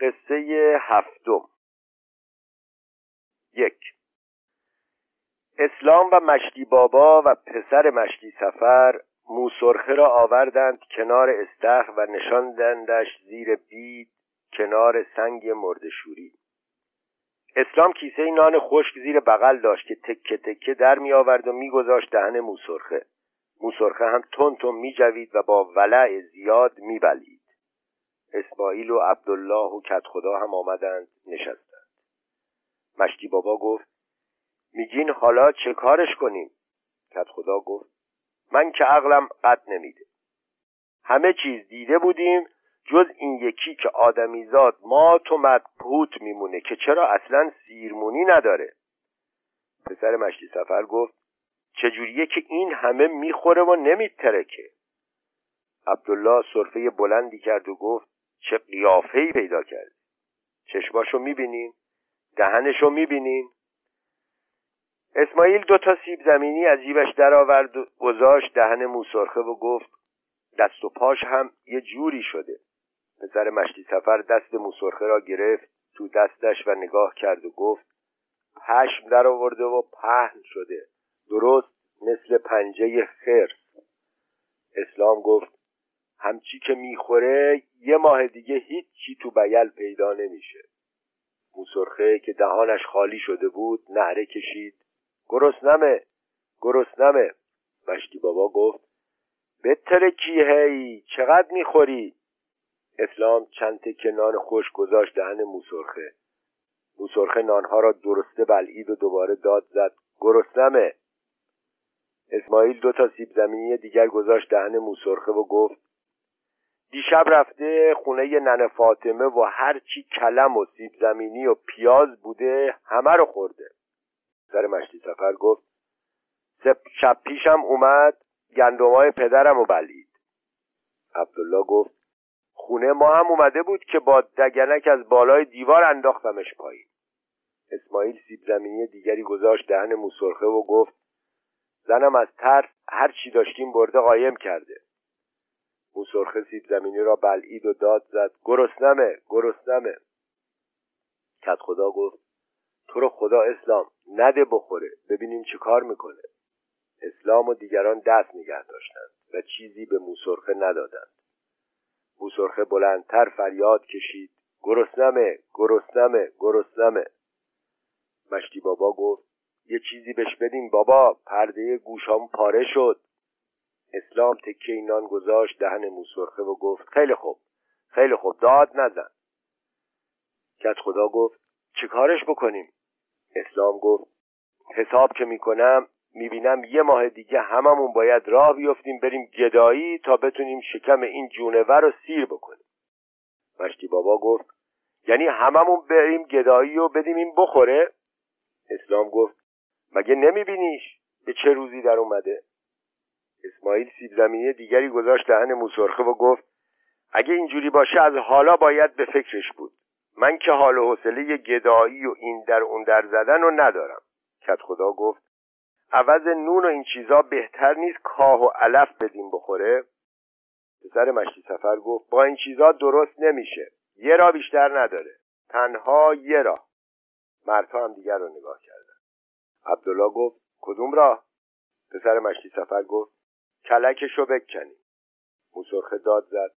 قصه هفتم. یک. اسلام و مشتی بابا و پسر مشتی سفر موسرخه را آوردند کنار استخ و نشاندندش زیر بید کنار سنگ مردشوری اسلام کیسه نان خشک زیر بغل داشت که تکه تکه در می آورد و میگذاشت دهن موسرخه. موسرخه هم تون تون می جوید و با ولع زیاد می بلید. اسماعیل و عبدالله و کت خدا هم آمدند نشستند. مشتی بابا گفت میگین حالا چه کارش کنیم؟ کت خدا گفت من که عقلم قد نمیده. همه چیز دیده بودیم جز این یکی که آدمیزاد ما تو مدپوت میمونه که چرا اصلا سیرمونی نداره؟ پسر مشتی سفر گفت چجوریه که این همه می‌خوره و نمیترکه؟ عبدالله صرفه بلندی کرد و گفت چه قیافه پیدا کرد. چشماشو می‌بینین دهنشو می‌بینین. اسماعیل دو تا سیب زمینی از جیبش درآورد و گذاشت دهن موسرخه و گفت دست و پاش هم یه جوری شده. پسر مشتی سفر دست موسرخه را گرفت تو دستش و نگاه کرد و گفت پشم در آورده و پهن شده. درست مثل پنجه خرس اسلام گفت همچی که می‌خوره یه ماه دیگه هیچی تو بیل پیدا نمیشه. موسرخه که دهانش خالی شده بود نهره کشید. گرسنمه گرسنمه مشتی بابا گفت بتره کی هی؟ چقدر می‌خوری؟ اسلام چند تکه نان خوش گذاشت دهن موسرخه. موسرخه نانها را درسته بلعید و دوباره داد زد. گرسنمه اسماعیل دو تا سیب زمینی دیگر گذاشت دهن موسرخه و گفت دیشب رفته خونه نن فاطمه و هرچی کلم و سیب زمینی و پیاز بوده همه رو خورده. سر مشتی سفر گفت شب پیشم اومد گندمای پدرم و بلید. عبدالله گفت خونه ما هم اومده بود که با دگنک از بالای دیوار انداختمش پایین. اسماعیل سیب زمینی دیگری گذاشت دهن موسرخه و گفت زنم از ترس هر چی داشتیم برده قایم کرده. موسرخه سیب زمینی را بلعید و داد زد. گرسنمه گرسنمه. کت خدا گفت تو رو خدا اسلام نده بخوره. ببینیم چه کار می‌کنه. اسلام و دیگران دست نگه داشتند و چیزی به موسرخه ندادند. موسرخه بلندتر فریاد کشید. گرسنمه گرسنمه گرسنمه. مشتی بابا گفت یه چیزی بهش بدین بابا. پرده گوشام پاره شد. اسلام تکه اینان گذاشت دهن موسرخه و گفت خیلی خوب خیلی خوب داد نزن. کت خدا گفت چه کارش بکنیم؟ اسلام گفت حساب که می‌کنم می‌بینم یه ماه دیگه هممون باید راه بیفتیم بریم گدایی تا بتونیم شکم این جونور رو سیر بکنیم. مشتی بابا گفت یعنی هممون بریم گدایی و بدیم این بخوره؟ اسلام گفت مگه نمیبینیش؟ به چه روزی در اومده؟ اسماعیل سیب زمینی دیگری گذاشت دهن موسرخه و گفت اگه اینجوری باشه از حالا باید به فکرش بود. من که حال و حوصله گدایی و این در اون در زدن رو ندارم. کت خدا گفت عوض نون و این چیزا بهتر نیست کاه و علف بدیم بخوره؟ پسر مشتی سفر گفت با این چیزا درست نمیشه. یه را بیشتر نداره. تنها یه را. مردها هم دیگر رو نگاه کردن. عبدالله گفت کدوم راه پسر مشتی سفر گفت کلکشو بکنی. موسرخه داد زد.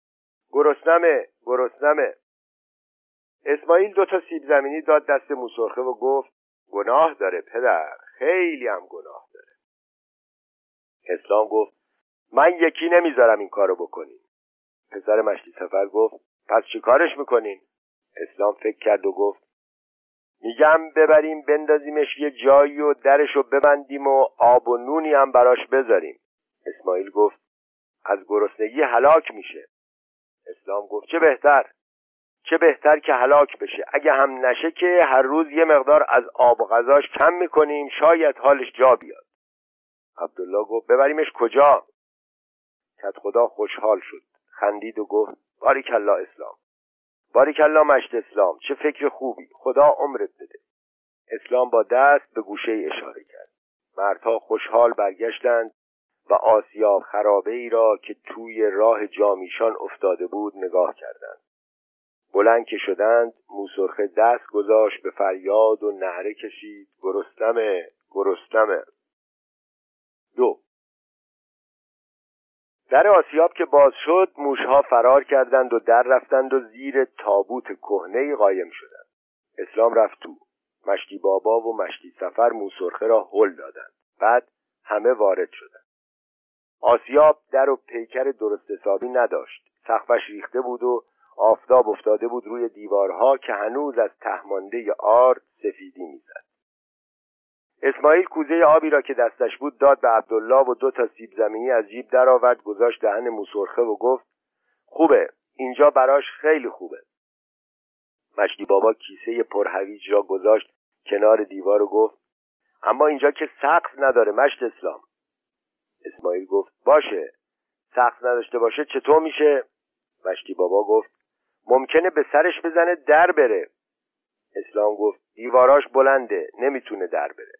گرسنمه گرسنمه. اسماعیل دو تا سیب زمینی داد دست موسرخه و گفت گناه داره پدر خیلی هم گناه داره. اسلام گفت من یکی نمی‌ذارم این کارو بکنین. پسر مشتی سفر گفت پس چی کارش می‌کنین؟ اسلام فکر کرد و گفت میگم ببریم بندازیمش یه جایی و درشو ببندیم و آب و نونی هم براش بذاریم. اسماعیل گفت از گرسنگی هلاک میشه. اسلام گفت چه بهتر؟ چه بهتر که هلاک بشه؟ اگه هم نشه که هر روز یه مقدار از آب و غذاش کم می‌کنیم شاید حالش جا بیاد. عبدالله گفت ببریمش کجا؟ کت خدا خوشحال شد. خندید و گفت باریکلا اسلام. باریکلا مشت اسلام. چه فکر خوبی. خدا عمرت بده. اسلام با دست به گوشه اشاره کرد. مردها خوشحال برگشتند. و آسیاب خرابه ای را که توی راه جامیشان افتاده بود نگاه کردند. بلند که شدند موسرخه دست گذاشت به فریاد و نعره کشید. گرستمه گرستمه دو. در آسیاب که باز شد موشها فرار کردند و در رفتند و زیر تابوت کهنه قایم شدند. اسلام رفت تو. مشتی بابا و مشتی سفر موسرخه را هل دادند. بعد همه وارد شدند. آسیاب در و پیکر درست حسابی نداشت. سقفش ریخته بود و آفتاب افتاده بود روی دیوارها که هنوز از تهمانده آرد سفیدی می‌زد. اسماعیل کوزه آبی را که دستش بود داد به عبدالله و دو تا سیب زمینی از جیب درآورد گذاشت دهن موسرخه و گفت خوبه اینجا براش خیلی خوبه. مشتی بابا کیسه پرهویج را گذاشت کنار دیوار و گفت اما اینجا که سقف نداره مشت اسلام. اسماعیل گفت باشه سقف نداشته باشه چطور میشه؟ مشتی بابا گفت ممکنه به سرش بزنه در بره. اسلام گفت دیواراش بلنده نمی‌تونه در بره.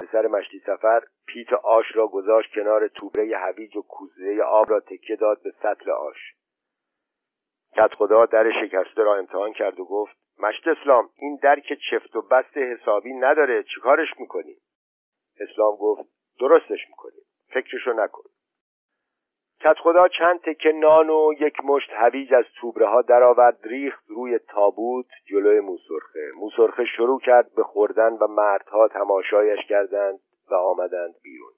پسر مشتی سفر پیت آش را گذاشت کنار توبره هویج و کوزه آب را تکیه داد به سطل آش. کت خدا در شکسته را امتحان کرد و گفت مشت اسلام این در که چفت و بست حسابی نداره چیکارش می‌کنی؟ اسلام گفت درستش می‌کنی فکرشو نکن. کت خدا چند تکه نان و یک مشت هویج از توبره ها درآورد ریخت روی تابوت جلوی موسرخه. موسرخه شروع کرد به خوردن و مردها تماشایش کردند و آمدند بیرون.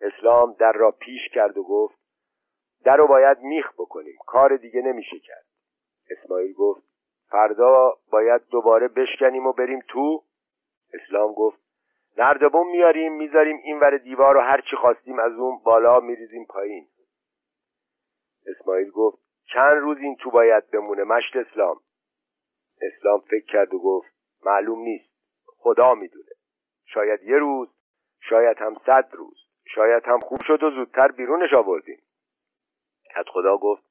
اسلام در را پیش کرد و گفت در رو باید میخ بکنیم کار دیگه نمیشه کرد. اسماعیل گفت فردا باید دوباره بشکنیم و بریم تو. اسلام گفت نردبون میاریم می‌ذاریم این ور دیوار و هر چی خواستیم از اون بالا میریزیم پایین. اسماعیل گفت چند روز این تو باید بمونه مشت اسلام. اسلام فکر کرد و گفت معلوم نیست. خدا می‌دونه. شاید یه روز شاید هم صد روز. شاید هم خوب شد و زودتر بیرونش آوردیم. کت خدا گفت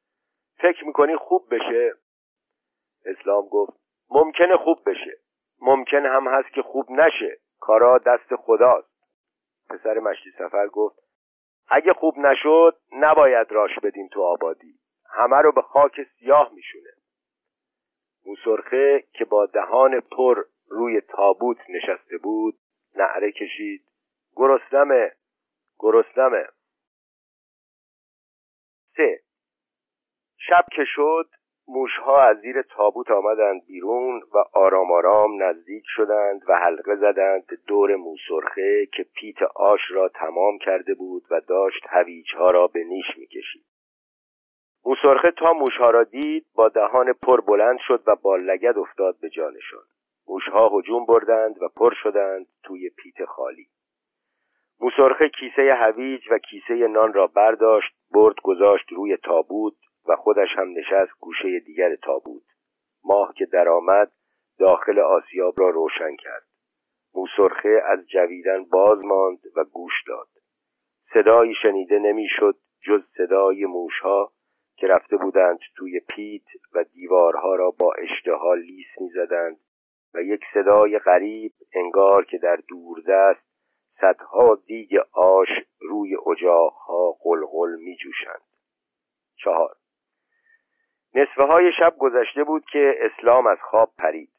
فکر می‌کنی خوب بشه؟ اسلام گفت ممکنه خوب بشه. ممکن هم هست که خوب نشه. کارا دست خداست. پسر مشتی سفر گفت اگه خوب نشد نباید راش بدیم تو آبادی. همه رو به خاک سیاه میشونه. موسرخه که با دهان پر روی تابوت نشسته بود نعره کشید. گرسنمه گرسنمه سه. شب که شد موشها از زیر تابوت آمدند بیرون و آرام آرام نزدیک شدند و حلقه زدند دور موسرخه که پیت آش را تمام کرده بود و داشت هویجها را به نیش می‌کشید. موسرخه تا موشها را دید با دهان پر بلند شد و با لگد افتاد به جانشان موشها هجوم بردند و پر شدند توی پیت خالی. موسرخه کیسه هویج و کیسه نان را برداشت برد گذاشت روی تابوت و خودش هم نشست گوشه دیگر تابوت ماه که درآمد داخل آسیاب را روشن کرد. موسرخه از جویدن باز ماند و گوش داد. صدایی شنیده نمی‌شد جز صدای موشها که رفته بودند توی پیت و دیوارها را با اشتها لیس می‌زدند و یک صدای غریب انگار که در دوردست صدها دیگ آش روی اجاقها قلقل می جوشند. چهار. نصفه های شب گذشته بود که اسلام از خواب پرید.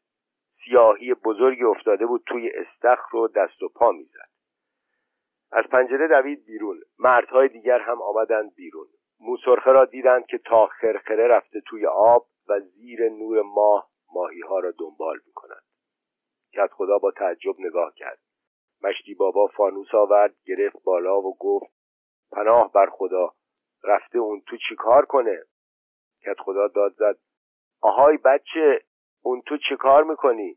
سیاهی بزرگی افتاده بود توی استخر و دست و پا می‌زد. از پنجره دوید بیرون. مردهای دیگر هم آمدند بیرون. موسرخه را دیدند که تا خرخره رفته توی آب و زیر نور ماه ماهی ها را دنبال می‌کنند کت خدا با تعجب نگاه کرد. مشتی بابا فانوس آورد گرفت بالا و گفت پناه بر خدا رفته اون تو چیکار کنه؟ کت خدا داد زد آهای بچه اون تو چه کار می‌کنی؟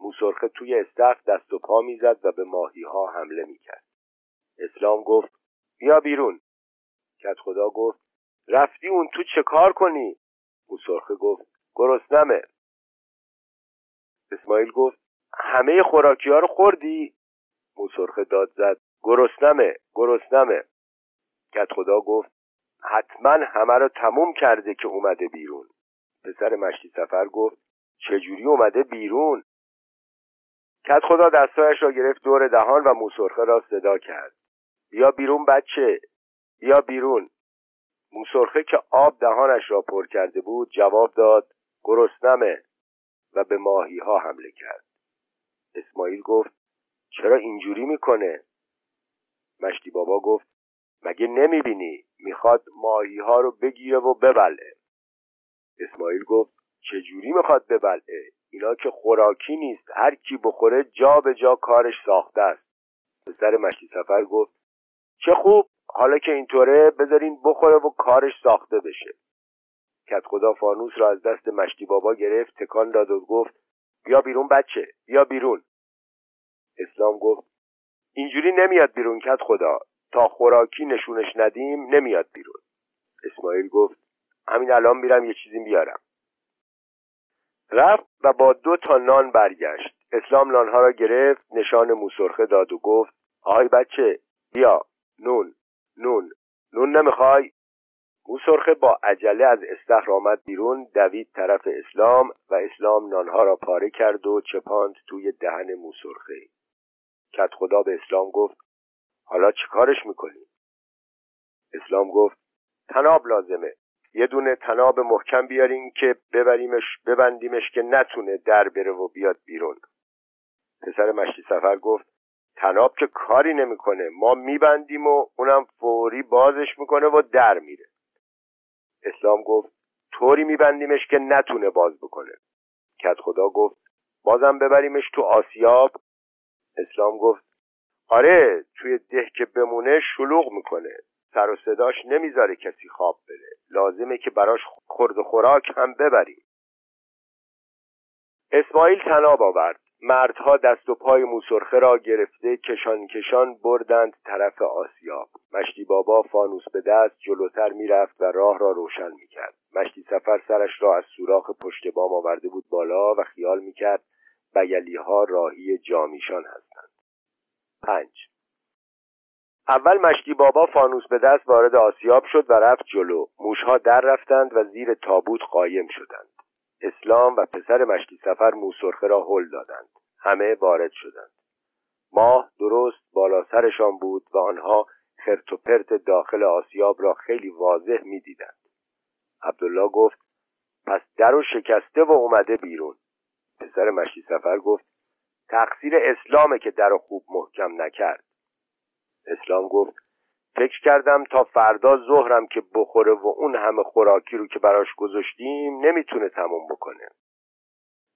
موسرخه توی استخ دست و پا می‌زد و به ماهی ها حمله می‌کرد اسلام گفت بیا بیرون کت خدا گفت رفتی اون تو چه کار کنی؟ موسرخه گفت گرسنمه اسماعیل گفت همه خوراکی ها رو خوردی؟ موسرخه داد زد گرسنمه گرسنمه کت خدا گفت حتما همه رو تموم کرده که اومده بیرون. پسر مشتی سفر گفت چجوری اومده بیرون؟ کت خدا دستایش را گرفت دور دهان و موسرخه را صدا کرد. بیا بیرون بچه بیا بیرون. موسرخه که آب دهانش را پر کرده بود جواب داد گرسنمه و به ماهی ها حمله کرد. اسماعیل گفت چرا اینجوری می‌کنه؟ مشتی بابا گفت مگه نمی‌بینی؟ می‌خواد ماهی ها رو بگیره و ببله. اسماعیل گفت چجوری می‌خواد ببلعه اینا که خوراکی نیست. هر کی بخوره جا به جا کارش ساخته است. پسر مشتی سفر گفت چه خوب. حالا که اینطوره بذارین بخوره و کارش ساخته بشه. کت خدا فانوس را از دست مشتی بابا گرفت تکان داد و گفت بیا بیرون بچه بیا بیرون. اسلام گفت اینجوری نمیاد بیرون کت خدا تا خوراکی نشونش ندیم نمیاد بیرون. اسماعیل گفت همین الان میرم یه چیزی بیارم. رفت و با دو تا نان برگشت. اسلام نانها را گرفت نشان موسرخه داد و گفت آهای بچه بیا. نون نون. نون نمی‌خوای؟ موسرخه با عجله از استخر آمد بیرون دوید طرف اسلام و اسلام نانها را پاره کرد و چپاند توی دهن موسرخه. کت خدا به اسلام گفت حالا چیکارش می‌کنی؟ اسلام گفت تناب لازمه. یه دونه تناب محکم بیارین که ببریمش ببندیمش که نتونه در بره و بیاد بیرون. پسر مشتی سفر گفت تناب که کاری نمی‌کنه. ما میبندیم و اونم فوری بازش می‌کنه و در میره. اسلام گفت طوری میبندیمش که نتونه باز بکنه. کت خدا گفت بازم ببریمش تو آسیاب. اسلام گفت آره توی ده که بمونه شلوغ می‌کنه. سر و صداش نمی‌ذاره کسی خواب بره. لازمه که براش خورد و خوراک هم ببریم. اسماعیل تناب آورد. مردها دست و پای موسرخه را گرفته کشان کشان بردند طرف آسیاب مشتی بابا فانوس به دست جلوتر می‌رفت و راه را روشن می‌کرد. مشتی سفر سرش را از سوراخ پشت بام آورده بود بالا و خیال می‌کرد بیلی ها راهی جامیشان هستند. پنج. اول مشتی بابا فانوس به دست وارد آسیاب شد و رفت جلو. موشها در رفتند و زیر تابوت قایم شدند. اسلام و پسر مشتی سفر موسرخه را هل دادند. همه وارد شدند. ماه درست بالا سرشان بود و آنها خرت و پرت داخل آسیاب را خیلی واضح می‌دیدند. عبدالله گفت پس در و شکسته و اومده بیرون. پسر مشتی سفر گفت تقصیر اسلامه که در خوب محکم نکرد. اسلام گفت فکر کردم تا فردا ظهرم که بخوره و اون همه خوراکی رو که براش گذاشتیم نمی‌تونه تموم بکنه.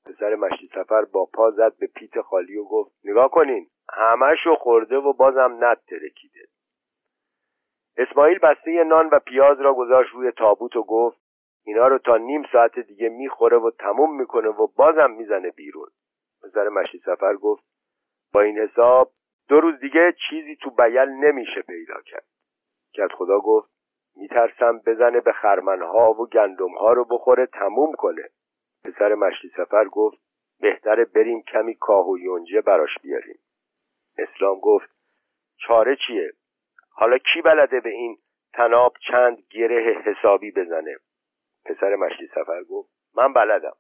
پسر مشتی سفر با پا زد به پیت خالی و گفت نگاه کنین همهشو خورده و بازم نت ترکیده. اسماعیل بسته نان و پیاز را گذاشت روی تابوت و گفت اینا رو تا نیم ساعت دیگه می‌خوره و تموم می‌کنه و بازم می‌زنه بیرون. پسر مشتی سفر گفت با این حساب دو روز دیگه چیزی تو بیل نمیشه پیدا کرد. کت خدا گفت میترسم بزنه به خرمنها و گندمها رو بخوره تموم کنه. پسر مشتی سفر گفت بهتره بریم کمی کاه و یونجه براش بیاریم. اسلام گفت چاره چیه؟ حالا کی بلده به این تناب چند گره حسابی بزنه؟ پسر مشتی سفر گفت من بلدم.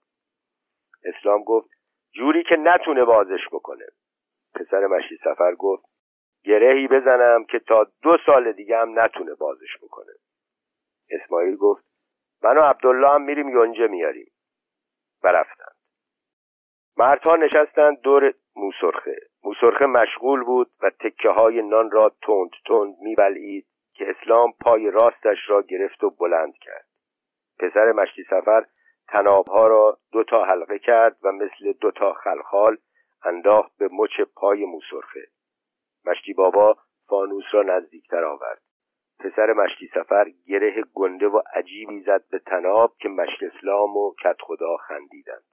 اسلام گفت جوری که نتونه بازش بکنه. پسر مشی سفر گفت گرهی بزنم که تا دو سال دیگه هم نتونه بازش بکنه. اسماعیل گفت من و عبدالله هم میریم یونجه میاریم. و رفتند. مردها نشستند دور موسرخه. موسرخه مشغول بود و تکه های نان را تند تند میبلعید که اسلام پای راستش را گرفت و بلند کرد. پسر مشتی سفر تنابها را دو تا حلقه کرد و مثل دو تا خلخال انداخت به مچ پای موسرخه. مشتی بابا فانوس را نزدیکتر آورد. پسر مشتی سفر گره گنده و عجیبی زد به تناب که مشت اسلام و کت خدا خندیدند.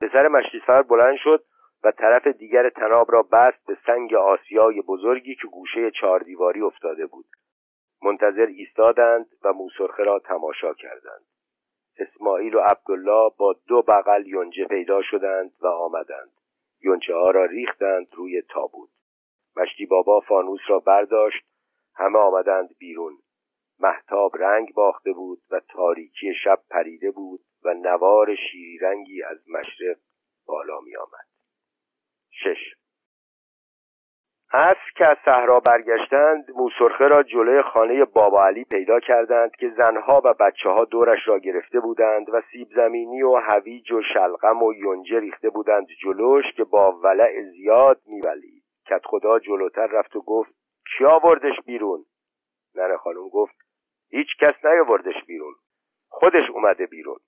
پسر مشتی سفر بلند شد و طرف دیگر تناب را بست به سنگ آسیای بزرگی که گوشه چهاردیواری افتاده بود. منتظر ایستادند و موسرخه را تماشا کردند. اسماعیل و عبدالله با دو بغل یونجه پیدا شدند و آمدند. یونچه ها را ریختند روی تابوت. مشتی بابا فانوس را برداشت. همه آمدند بیرون. محتاب رنگ باخته بود و تاریکی شب پریده بود و نوار شیری رنگی از مشرق بالا می آمد شش عصر که از صحرا برگشتند موسرخه را جلوی خانه بابا علی پیدا کردند که زنها و بچه ها دورش را گرفته بودند و سیب زمینی و هویج و شلغم و یونجه ریخته بودند جلوش که با ولع زیاد میولید. کت خدا جلوتر رفت و گفت کی آوردش بیرون؟ ننه خانم گفت هیچ کس نیاوردش بیرون خودش اومده بیرون.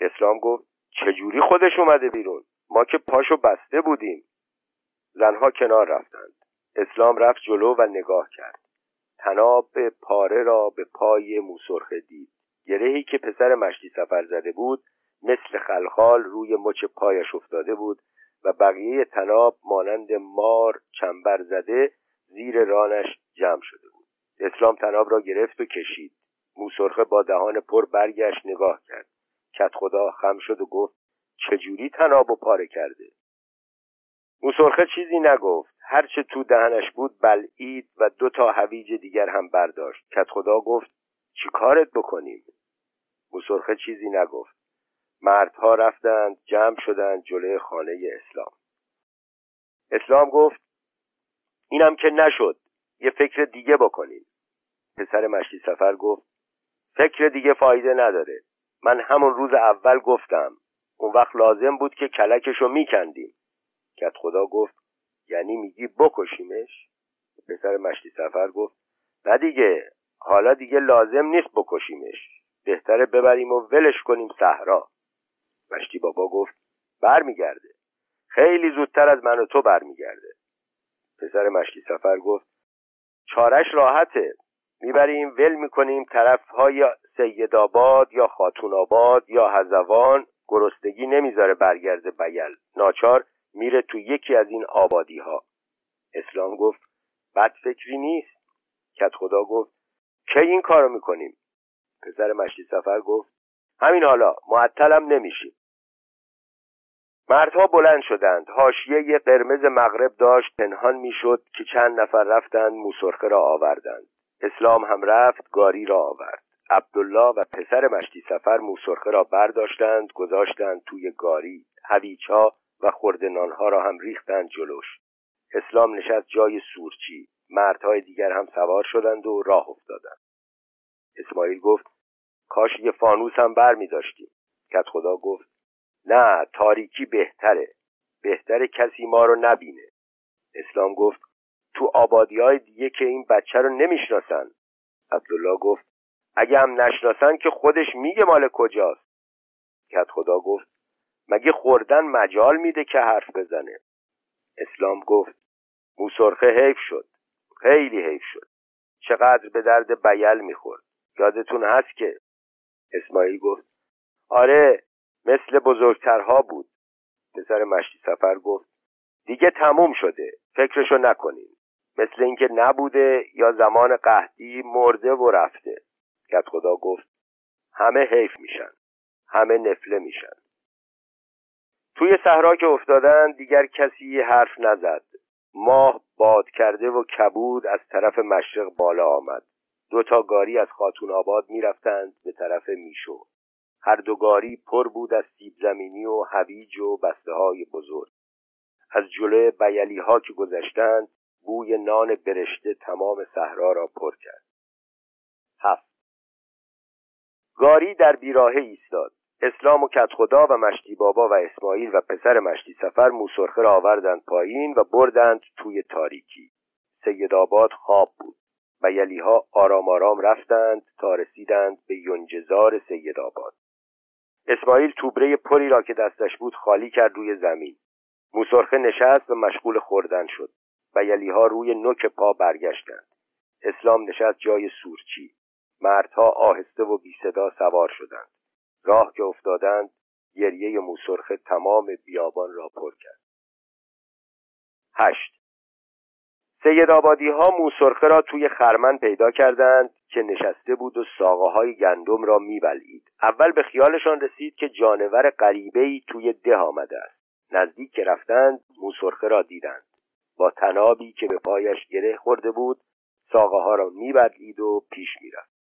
اسلام گفت چجوری خودش اومده بیرون؟ ما که پاشو بسته بودیم. زنها کنار رفتند. اسلام رفت جلو و نگاه کرد. تناب پاره را به پای موسرخه دید. گرهی که پسر مشتی سفر زده بود مثل خلخال روی مچ پایش افتاده بود و بقیه تناب مانند مار چنبر زده زیر رانش جمع شده بود. اسلام تناب را گرفت و کشید. موسرخه با دهان پر برگشت نگاه کرد. کت خدا خم شد و گفت چجوری تناب و پاره کرده؟ موسرخه چیزی نگفت. هرچه تو دهنش بود بلعید و دو تا هویج دیگر هم برداشت. کت خدا گفت چی کارت بکنیم؟ موسرخه چیزی نگفت. مردها رفتند جمع شدند جلوی خانه اسلام. اسلام گفت اینم که نشد. یه فکر دیگه بکنیم. پسر مشتی سفر گفت فکر دیگه فایده نداره. من همون روز اول گفتم. اون وقت لازم بود که کلکشو میکندیم. کت خدا گفت یعنی میگی بکشیمش؟ پسر مشتی سفر گفت نه دیگه حالا دیگه لازم نیست بکشیمش بهتره ببریم و ولش کنیم صحرا. مشتی بابا گفت برمیگرده. خیلی زودتر از من و تو برمیگرده. پسر مشتی سفر گفت چارش راحته. می‌بریم ول می‌کنیم طرف های سیدآباد یا خاتون آباد یا هزوان گرستگی نمی‌ذاره برگرده بیل. ناچار میره تو یکی از این آبادی ها اسلام گفت بد فکری نیست. کت خدا گفت کی این کارو می‌کنیم؟ پسر مشتی سفر گفت همین حالا معطلم نمیشیم. مردها بلند شدند. حاشیه قرمز مغرب داشت پنهان می‌شد که چند نفر رفتند موسرخه را آوردند. اسلام هم رفت گاری را آورد. عبدالله و پسر مشتی سفر موسرخه را برداشتند گذاشتند توی گاری. هویچا و نانها را هم ریختند جلوش. اسلام نشست جای سورچی. مردهای دیگر هم سوار شدند و راه افتادند. اسماعیل گفت کاش یه فانوس هم بر می داشتیم. کت خدا گفت نه تاریکی بهتره. بهتره کسی ما رو نبینه. اسلام گفت تو آبادی های دیگه که این بچه رو نمی‌شناسن. عبدالله گفت اگه هم نشناسن که خودش میگه مال کجاست. کت خدا گفت مگه خوردن مجال میده که حرف بزنه؟ اسلام گفت موسرخه حیف شد. خیلی حیف شد. چقدر به درد بیل می‌خورد. یادتون هست که؟ اسماعیل گفت آره مثل بزرگترها بود. پسر مشتی سفر گفت دیگه تموم شده فکرشو نکنین. مثل اینکه نبوده یا زمان قحطی مرده و رفته. کت خدا گفت همه حیف میشن. همه نفله میشن. توی صحرا که افتادن دیگر کسی حرف نزد. ماه باد کرده و کبود از طرف مشرق بالا آمد. دو تا گاری از خاتون آباد می‌رفتند به طرف میشو. هر دو گاری پر بود از سیب زمینی و هویج و بسته های بزرگ. از جلوی بیلی ها که گذشتند بوی نان برشته تمام صحرا را پر کرد. هفت. گاری در بیراهه ایستاد. اسلام و کتخدا و مشتی بابا و اسماعیل و پسر مشتی سفر موسرخه را آوردند پایین و بردند توی تاریکی. سید آباد خواب بود. و یلیها آرام آرام رفتند تا رسیدند به یونجزار سید آباد. اسماعیل توبره پری را که دستش بود خالی کرد روی زمین. موسرخه نشست و مشغول خوردن شد. و یلیها روی نوک پا برگشتند. اسلام نشست جای سورچی. مردها آهسته و بی صدا سوار شدند. راه که افتادند گریه موسرخه تمام بیابان را پر کرد. هشت. سید آبادی ها موسرخه را توی خرمن پیدا کردند که نشسته بود و ساقه های گندم را میبلید اول به خیالشان رسید که جانور غریبه توی ده آمده است. نزدیک که رفتند موسرخه را دیدند. با تنابی که به پایش گره خورده بود ساقه ها را میبلید و پیش می‌رفت.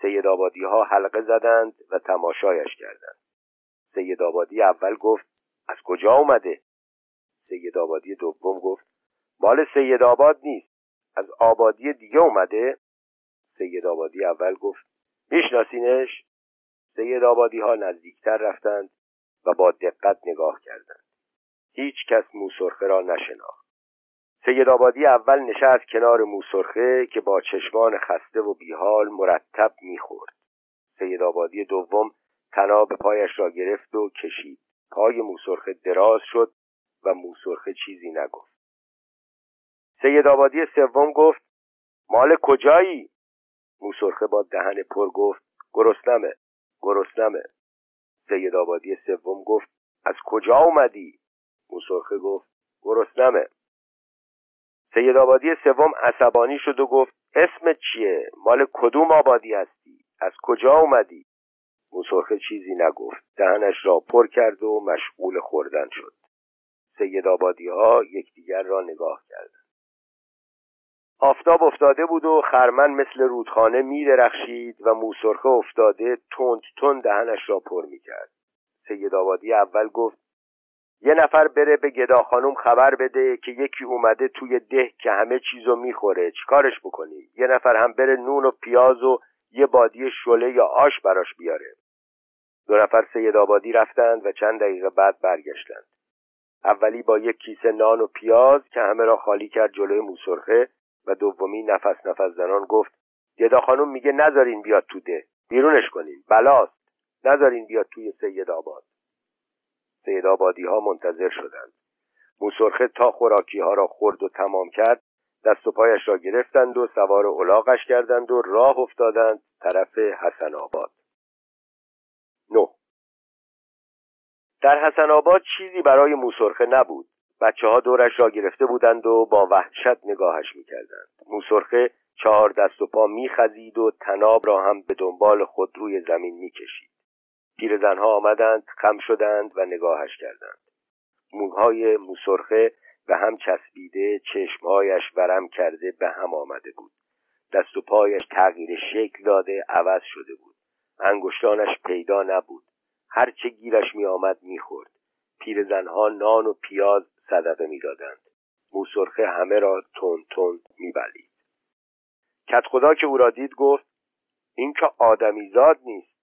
سید آبادی ها حلقه زدند و تماشایش کردند. سید آبادی اول گفت از کجا اومده؟ سید آبادی دوم گفت مال سید آباد نیست از آبادی دیگه اومده؟ سید آبادی اول گفت میشناسینش؟ سید آبادی ها نزدیکتر رفتند و با دقت نگاه کردند. هیچ کس موسرخه را نشناخت. سید آبادی اول نشست کنار موسرخه که با چشمان خسته و بیحال مرتب می‌خورد. سید آبادی دوم تناب پایش را گرفت و کشید. پای موسرخه دراز شد و موسرخه چیزی نگفت. سید آبادی سوم گفت مال کجایی؟ موسرخه با دهن پر گفت گرسنمه گرسنمه. سید آبادی سوم گفت از کجا اومدی؟ موسرخه گفت گرسنمه. سید آبادی سوم عصبانی شد و گفت اسم چیه؟ مال کدوم آبادی هستی؟ از کجا اومدی؟ موسرخه چیزی نگفت. دهنش را پر کرد و مشغول خوردن شد. سید آبادی ها یکدیگر را نگاه کردند. آفتاب افتاده بود و خرمن مثل رودخانه می درخشید و موسرخه افتاده تند تند دهنش را پر می کرد سید آبادی اول گفت یه نفر بره به گدا خانم خبر بده که یکی اومده توی ده که همه چیزو می‌خوره. چیکارش بکنیم؟ یه نفر هم بره نون و پیاز و یه بادی شله یا آش براش بیاره. دو نفر سید آبادی رفتند و چند دقیقه بعد برگشتند. اولی با یک کیسه نان و پیاز که همه را خالی کرد جلوی موسرخه و دومی نفس نفس زنان گفت گدا خانم میگه نذارین بیاد تو ده. بیرونش کنین بلاست. نذارین بیاد توی سید آباد. سید آبادی ها منتظر شدند. موسرخه تا خوراکی ها را خورد و تمام کرد دست و پایش را گرفتند و سوار الاغش کردند و راه افتادند طرف حسن آباد. نه. در حسن آباد چیزی برای موسرخه نبود. بچه ها دورش را گرفته بودند و با وحشت نگاهش می‌کردند. موسرخه چهار دست و پا میخزید و تناب را هم به دنبال خود روی زمین می‌کشید. پیرزنها آمدند خم شدند و نگاهش کردند. موهای موسرخه به هم چسبیده چشمهایش ورم کرده به هم آمده بود. دست و پایش تغییر شکل داده عوض شده بود. انگشتانش پیدا نبود. هرچه گیرش می آمد می خورد پیرزنها نان و پیاز صدقه می‌دادند. موسرخه همه را تون تون میبلید. کت خدا که او را دید گفت این که آدمیزاد نیست.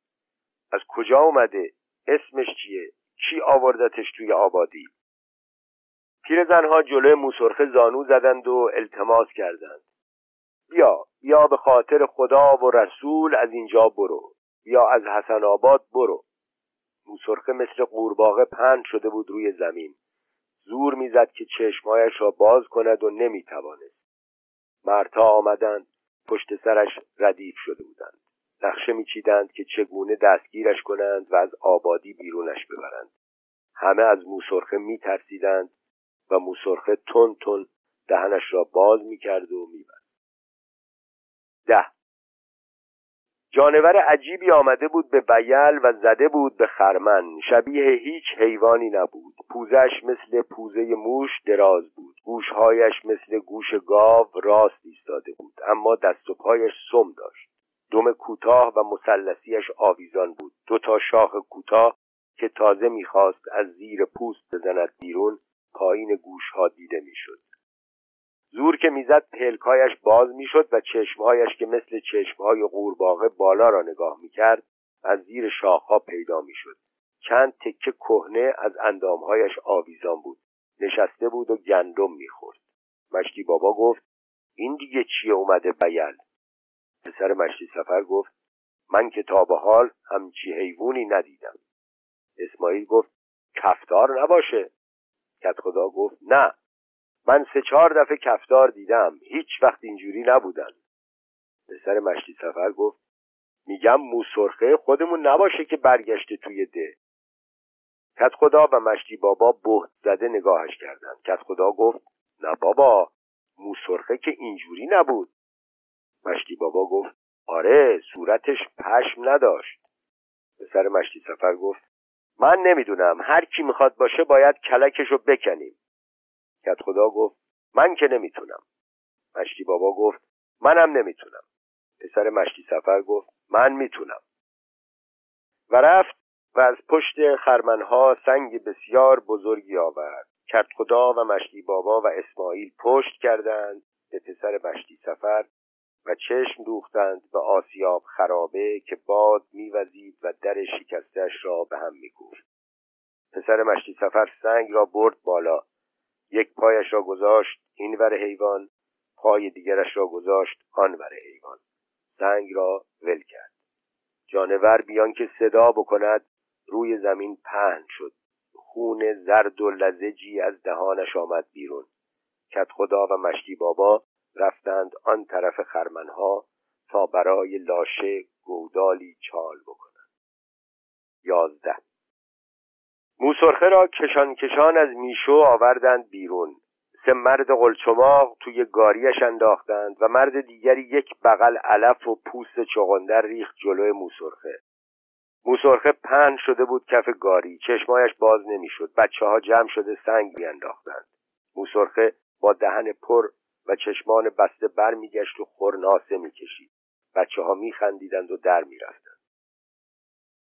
از کجا اومده؟ اسمش چیه؟ کی آوردتش توی آبادی؟ پیرزنها جلوی موسرخه زانو زدند و التماس کردند. بیا بیا به خاطر خدا و رسول از اینجا برو. بیا از حسن آباد برو. موسرخه مثل قورباغه پند شده بود روی زمین. زور می‌زد که چشمهایش را باز کند و نمی‌توانست. مردها آمدند پشت سرش ردیف شده بودند. نقشه میچیدند که چگونه دستگیرش کنند و از آبادی بیرونش ببرند. همه از موسرخه میترسیدند و موسرخه تون تون دهنش را باز می‌کرد و می‌برد ده. جانور عجیبی آمده بود به بیل و زده بود به خرمن. شبیه هیچ حیوانی نبود. پوزش مثل پوزه موش دراز بود. گوشهایش مثل گوش گاو راست ایستاده بود اما دست و پایش سم داشت. دم کوتاه و مثلثیش آویزان بود. دو تا شاخ کوتاه که تازه می‌خواست از زیر پوست بزند بیرون پایین گوشها دیده می‌شد. زور که می‌زد پلکایش باز می‌شد و چشمهایش که مثل چشمهای قورباغه بالا را نگاه می‌کرد از زیر شاخها پیدا می‌شد. چند تکه کهنه از اندامهایش آویزان بود. نشسته بود و گندم می‌خورد. مشتی بابا گفت این دیگه چیه اومده بیل؟ پسر مشتی سفر گفت من که تا به حال همچی حیوانی ندیدم. اسماعیل گفت کفتار نباشه. کت خدا گفت نه من سه چهار دفعه کفتار دیدم هیچ وقت اینجوری نبودن پسر مشتی سفر گفت میگم موسرخه خودمون نباشه که برگشته توی ده. کت خدا و مشتی بابا بهت زده نگاهش کردند. کت خدا گفت نه بابا موسرخه که اینجوری نبود. مشتی بابا گفت آره صورتش پشم نداشت. پسر مشتی سفر گفت من نمی‌دونم هر کی می‌خواد باشه باید کلکش رو بکنیم. کت خدا گفت من که نمی‌تونم. مشتی بابا گفت منم نمی‌تونم. پسر مشتی سفر گفت من می‌تونم. و رفت و از پشت خرمنها سنگ بسیار بزرگی آورد. کرد خدا و مشتی بابا و اسماعیل پشت کردند. به پسر مشتی سفر و چشم دوختند به آسیاب خرابه که باد میوزید و در شکستش را به هم میکوفت. پسر مشتی سفر سنگ را برد بالا. یک پایش را گذاشت این ور حیوان پای دیگرش را گذاشت آن ور حیوان. سنگ را ول کرد. جانور بیان که صدا بکند روی زمین پهن شد. خون زرد و لزجی از دهانش آمد بیرون. کت خدا و مشتی بابا رفتند آن طرف خرمنها تا برای لاشه گودالی چال بکنند. یازده. موسرخه را کشان کشان از میشو آوردند بیرون. سه مرد قلچماق توی گاریش انداختند و مرد دیگری یک بغل علف و پوست چغندر ریخت جلوی موسرخه. موسرخه پهن شده بود کف گاری. چشمایش باز نمی‌شد. بچه ها جمع شده سنگ میانداختند. موسرخه با دهن پر و چشمان بسته بر میگشت و خورناسه می‌کشید. بچه ها میخندیدند و در می‌رفتند.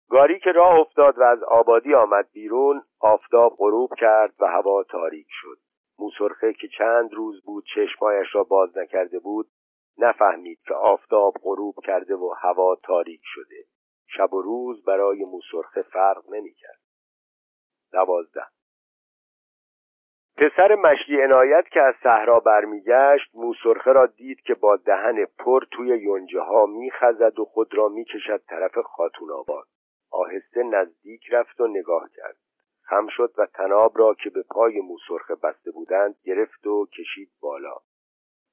گاری که راه افتاد و از آبادی آمد بیرون آفتاب غروب کرد و هوا تاریک شد. موسرخه که چند روز بود چشمایش را باز نکرده بود نفهمید که آفتاب غروب کرده و هوا تاریک شده. شب و روز برای موسرخه فرق نمی‌کرد. دوازده پسر مشتی عنایت که از صحرا برمیگشت موسرخه را دید که با دهن پر توی یونجه ها میخزد و خود را می‌کشد طرف خاتون آباد. آهسته نزدیک رفت و نگاه کرد. خم شد و تناب را که به پای موسرخه بسته بودند گرفت و کشید بالا.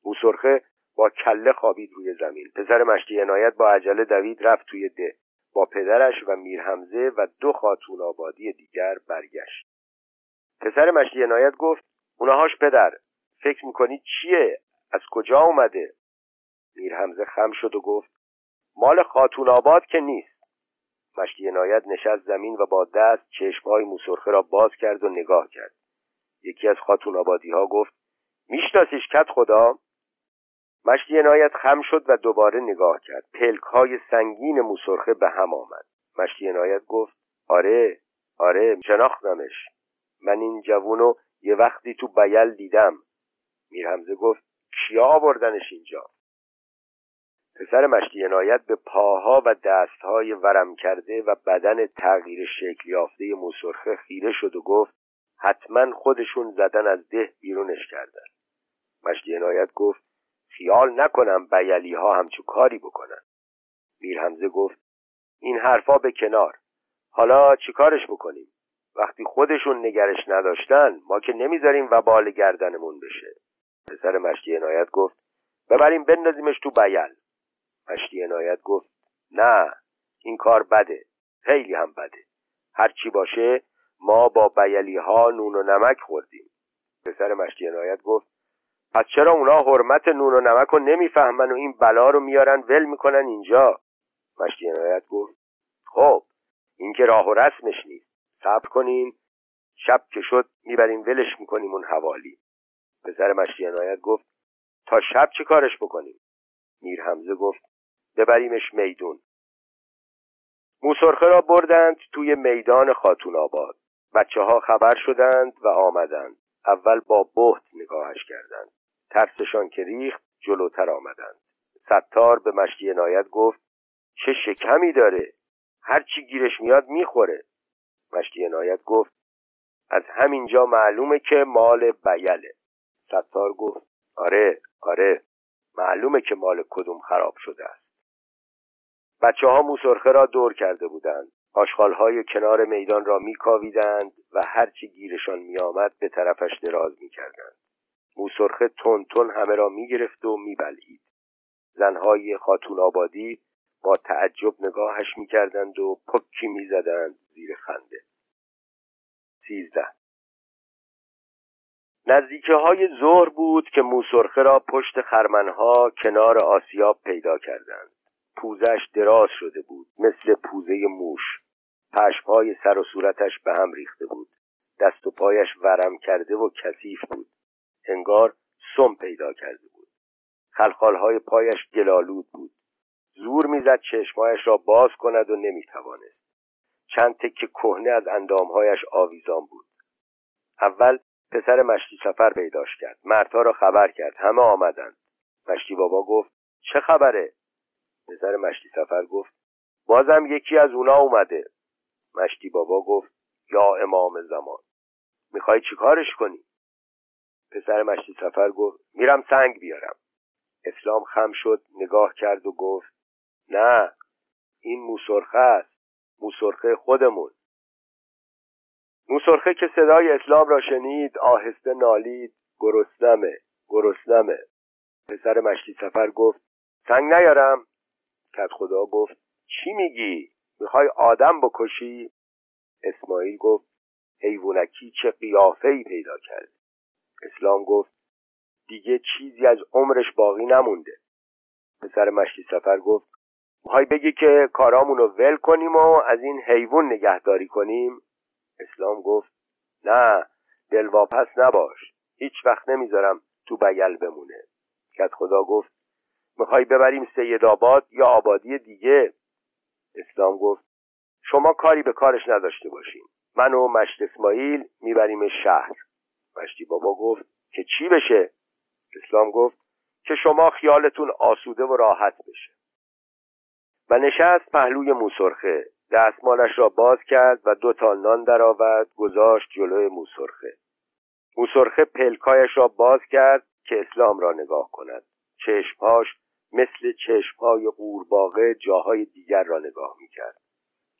موسرخه با کله خوابید روی زمین. پسر مشتی عنایت با عجله دوید رفت توی ده. با پدرش و میر حمزه و دو خاتون آبادی دیگر برگشت. پسر مشتی عنایت گفت اونهاش پدر. فکر می‌کنی چیه؟ از کجا اومده؟ میر حمزه خم شد و گفت مال خاتون آباد که نیست. مشتی عنایت نشست زمین و با دست چشمهای موسرخه را باز کرد و نگاه کرد. یکی از خاتون آبادی ها گفت میشناسیش کت خدا؟ مشتی عنایت خم شد و دوباره نگاه کرد. پلک های سنگین موسرخه به هم آمد. مشتی عنایت گفت آره آره شناختمش. من این جوونو یه وقتی تو بیل دیدم. میرحمزه گفت کیا آوردنش اینجا؟ پسر مشتی عنایت به پاها و دستهای ورم کرده و بدن تغییر شکل یافته موسرخه خیره شد و گفت حتما خودشون زدن از ده بیرونش کردن. مشتی عنایت گفت خیال نکنم بیلی ها همچو کاری بکنن. میر حمزه گفت این حرفا به کنار. حالا چیکارش بکنیم؟ وقتی خودشون نگرش نداشتن ما که نمی‌ذاریم و بال گردنمون بشه. پسر مشتی عنایت گفت ببریم بندازیمش تو بیل. مشتی عنایت گفت نه این کار بده خیلی هم بده. هرچی باشه ما با بیلی ها نون و نمک خوردیم. پسر مشتی عنایت گفت پس چرا اونا حرمت نون و نمک رو نمی‌فهمن و این بلا رو میارن ول می‌کنن اینجا؟ مشتی عنایت گفت خب این که راه و رسمش نیست. صبر کنین. شب که شد می‌بریم ولش می‌کنیم اون حوالی. پسر مشتی عنایت گفت تا شب چه کارش بکنیم؟ میر حمزه گفت ببریمش میدون. موسرخه را بردند توی میدان خاتون آباد. بچه ها خبر شدند و آمدند. اول با بهت نگاهش کردند. ترسشان که ریخت جلوتر آمدند. ستار به مشتی عنایت گفت چه شکمی داره؟ هرچی گیرش میاد می‌خوره. مشتی عنایت گفت از همینجا معلومه که مال بیله. ستار گفت آره آره معلومه که مال کدوم خراب شده است. بچه ها موسرخه را دور کرده بودند. های کنار میدان را میکاویدند و هرچی گیرشان میآمد به طرفش دراز می‌کردند. موسرخه تون تون همه را می‌گرفت و میبلید زنهای خاتون آبادی با تعجب نگاهش می‌کردند و پکی می‌زدند زیر خنده. سیزده. نزدیکه های ظهر بود که موسرخه را پشت خرمنها کنار آسیاب پیدا کردند. پوزش دراز شده بود مثل پوزه موش. پشمهای سر و صورتش به هم ریخته بود. دست و پایش ورم کرده و کثیف بود. انگار سم پیدا کرده بود. خلخالهای پایش گلالود بود. زور می‌زد چشمهایش را باز کند و نمی‌توانست. چند تکه کهنه از اندامهایش آویزان بود. اول پسر مشتی سفر پیداش کرد. مردها را خبر کرد. همه آمدند. مشتی بابا گفت چه خبره؟ پسر مشتی سفر گفت بازم یکی از اونا اومده. مشتی بابا گفت یا امام زمان. می‌خوای چیکارش کنی؟ پسر مشتی سفر گفت میرم سنگ بیارم. اسلام خم شد نگاه کرد و گفت نه این موسرخه است. موسرخه خودمون. موسرخه که صدای اسلام را شنید آهسته نالید. گرسنمه گرسنمه. پسر مشتی سفر گفت سنگ نیارم. کت خدا گفت چی میگی؟ می‌خوای آدم بکشی؟ اسماعیل گفت حیوانکی چه قیافه پیدا کرد اسلام گفت دیگه چیزی از عمرش باقی نمونده. پسر مشتی سفر گفت می‌خوای بگی که کارامونو ول کنیم و از این حیوان نگهداری کنیم؟ اسلام گفت نه دلواپس نباش. هیچ وقت نمی‌ذارم تو بگل بمونه. کت خدا گفت می‌خوای ببریم سید آباد یا آبادی دیگه؟ اسلام گفت شما کاری به کارش نداشته باشین. من و مشت اسماعیل می‌بریم شهر. مشتی بابا گفت که چی بشه؟ اسلام گفت که شما خیالتون آسوده و راحت بشه. و نشست پهلوی موسرخه. دستمالش را باز کرد و دو تا نان درآورد گذاشت جلوی موسرخه. موسرخه پلکایش را باز کرد که اسلام را نگاه کند. چشمهاش مثل چشمهای قورباغه جاهای دیگر را نگاه می‌کرد.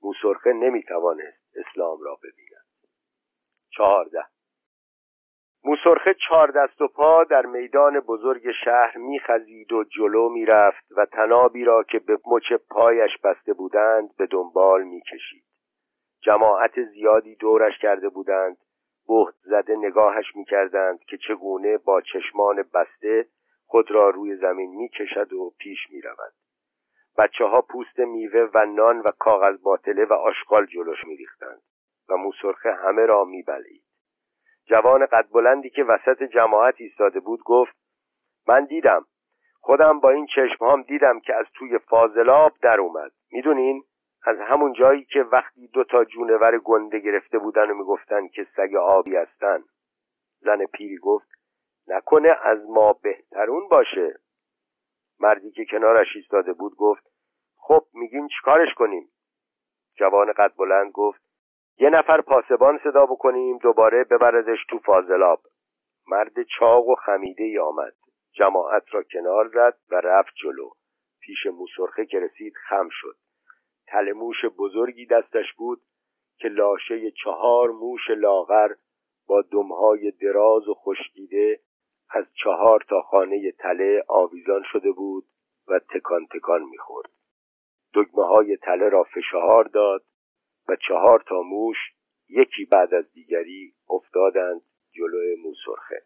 موسرخه نمی‌توانست اسلام را ببیند. چهارده. موسرخه چهار دست و پا در میدان بزرگ شهر میخزید و جلو می‌رفت و تنابی را که به مچ پایش بسته بودند به دنبال می‌کشید. جماعت زیادی دورش کرده بودند بهت زده نگاهش می‌کردند که چگونه با چشمان بسته خود را روی زمین می‌کشد و پیش می‌رود. بچه ها پوست میوه و نان و کاغذ باطله و آشغال جلوش میریختند و موسرخه همه را میبلید جوان قد بلندی که وسط جماعت ایستاده بود گفت من دیدم. خودم با این چشمهام دیدم که از توی فاضلاب در اومد. می‌دونین؟ از همون جایی که وقتی دو تا جونور گنده گرفته بودن و می‌گفتن که سگ آبی هستن. زن پیری گفت نکنه از ما بهترون باشه. مردی که کنارش ایستاده بود گفت خب میگین چیکارش کنیم؟ جوان قد بلند گفت یه نفر پاسبان صدا بکنیم دوباره ببردش تو فاضلاب. مرد چاق و خمیده ای آمد. جماعت را کنار زد و رفت جلو. پیش موسرخه که رسید خم شد. تل موش بزرگی دستش بود که لاشه چهار موش لاغر با دمهای دراز و خشکیده از چهار تا خانه تله آویزان شده بود و تکان تکان می‌خورد. دگمه های تله را فشار داد و چهار تا موش یکی بعد از دیگری افتادند جلوی موسرخه.